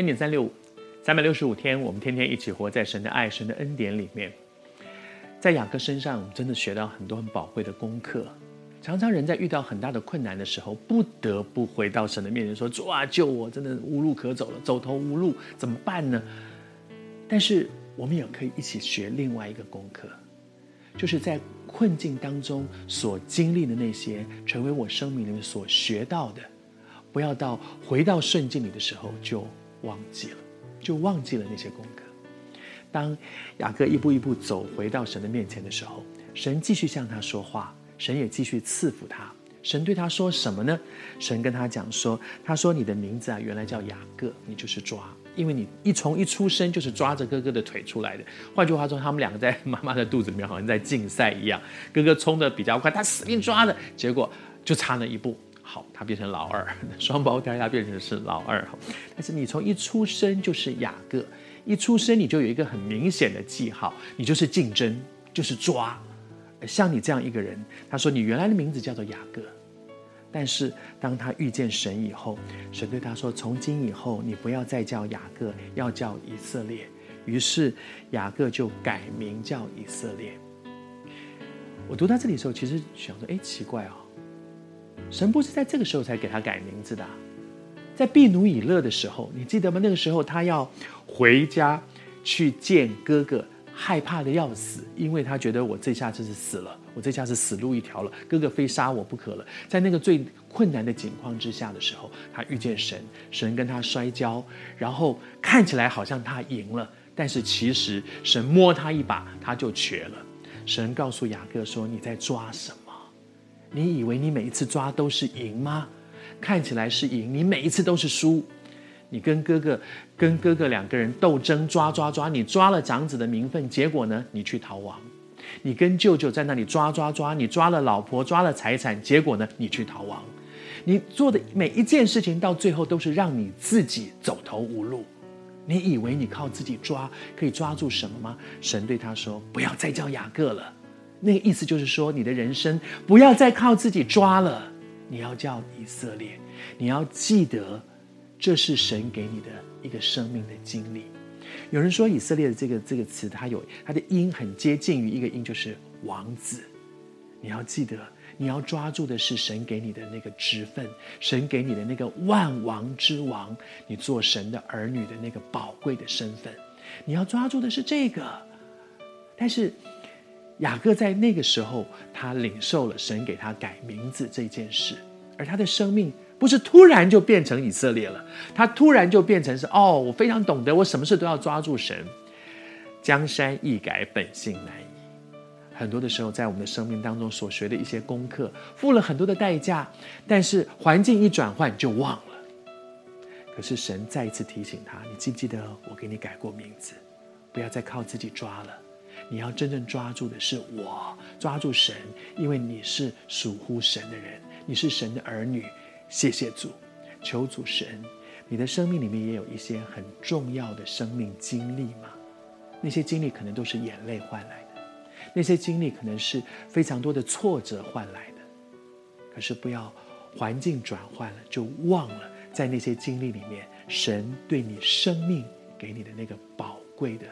恩典三六五，三百六十五天，我们天天一起活在神的爱、神的恩典里面。在雅各身上，我们真的学到很多很宝贵的功课。常常人在遇到很大的困难的时候，不得不回到神的面前说：“主啊，救我！真的无路可走了，走投无路，怎么办呢？”但是我们也可以一起学另外一个功课，就是在困境当中所经历的那些，成为我生命里面所学到的。不要到回到顺境里的时候就忘记了，就忘记了那些功课。当雅各一步一步走回到神的面前的时候，神继续向他说话，神也继续赐福他。神对他说什么呢？神跟他讲说：“他说你的名字啊，原来叫雅各，你就是抓，因为你一从一出生就是抓着哥哥的腿出来的。换句话说，他们两个在妈妈的肚子里面好像在竞赛一样，哥哥冲得比较快，他死命抓着，结果就差那一步。好，他变成老二，双胞胎他变成是老二。但是你从一出生就是雅各。”一出生你就有一个很明显的记号，你就是竞争，就是抓。像你这样一个人，他说你原来的名字叫做雅各，但是当他遇见神以后，神对他说：从今以后你不要再叫雅各，要叫以色列。于是雅各就改名叫以色列。我读到这里的时候，其实想说：哎，奇怪哦，神不是在这个时候才给他改名字的。在毕努以勒的时候，你记得吗？那个时候他要回家去见哥哥，害怕的要死，因为他觉得我这下就是死了，我这下是死路一条了，哥哥非杀我不可了。在那个最困难的境况之下的时候，他遇见神，神跟他摔跤，然后看起来好像他赢了，但是其实神摸他一把，他就瘸了。神告诉雅各说：“你在抓什么？你以为你每一次抓都是赢吗？”看起来是赢，你每一次都是输。你跟哥哥、跟哥哥两个人斗争，抓抓抓，你抓了长子的名分，结果呢，你去逃亡。你跟舅舅在那里抓抓抓，你抓了老婆，抓了财产，结果呢，你去逃亡。你做的每一件事情，到最后都是让你自己走投无路。你以为你靠自己抓可以抓住什么吗？神对他说：“不要再叫雅各了。”那个意思就是说，你的人生不要再靠自己抓了。你要叫以色列，你要记得，这是神给你的一个生命的经历。有人说以色列的这个这个词，它有它的音很接近于一个音，就是王子。你要记得，你要抓住的是神给你的那个职分，神给你的那个万王之王，你做神的儿女的那个宝贵的身份。你要抓住的是这个，但是。雅各在那个时候，他领受了神给他改名字这件事，而他的生命不是突然就变成以色列了，他突然就变成是哦，我非常懂得，我什么事都要抓住神。江山易改，本性难移。很多的时候，在我们的生命当中所学的一些功课，付了很多的代价，但是环境一转换就忘了。可是神再一次提醒他：你记不记得我给你改过名字？不要再靠自己抓了。你要真正抓住的是我，抓住神，因为你是属乎神的人，你是神的儿女。谢谢主，求主神，你的生命里面也有一些很重要的生命经历吗？那些经历可能都是眼泪换来的，那些经历可能是非常多的挫折换来的。可是不要环境转换了，就忘了在那些经历里面，神对你生命给你的那个宝贵的。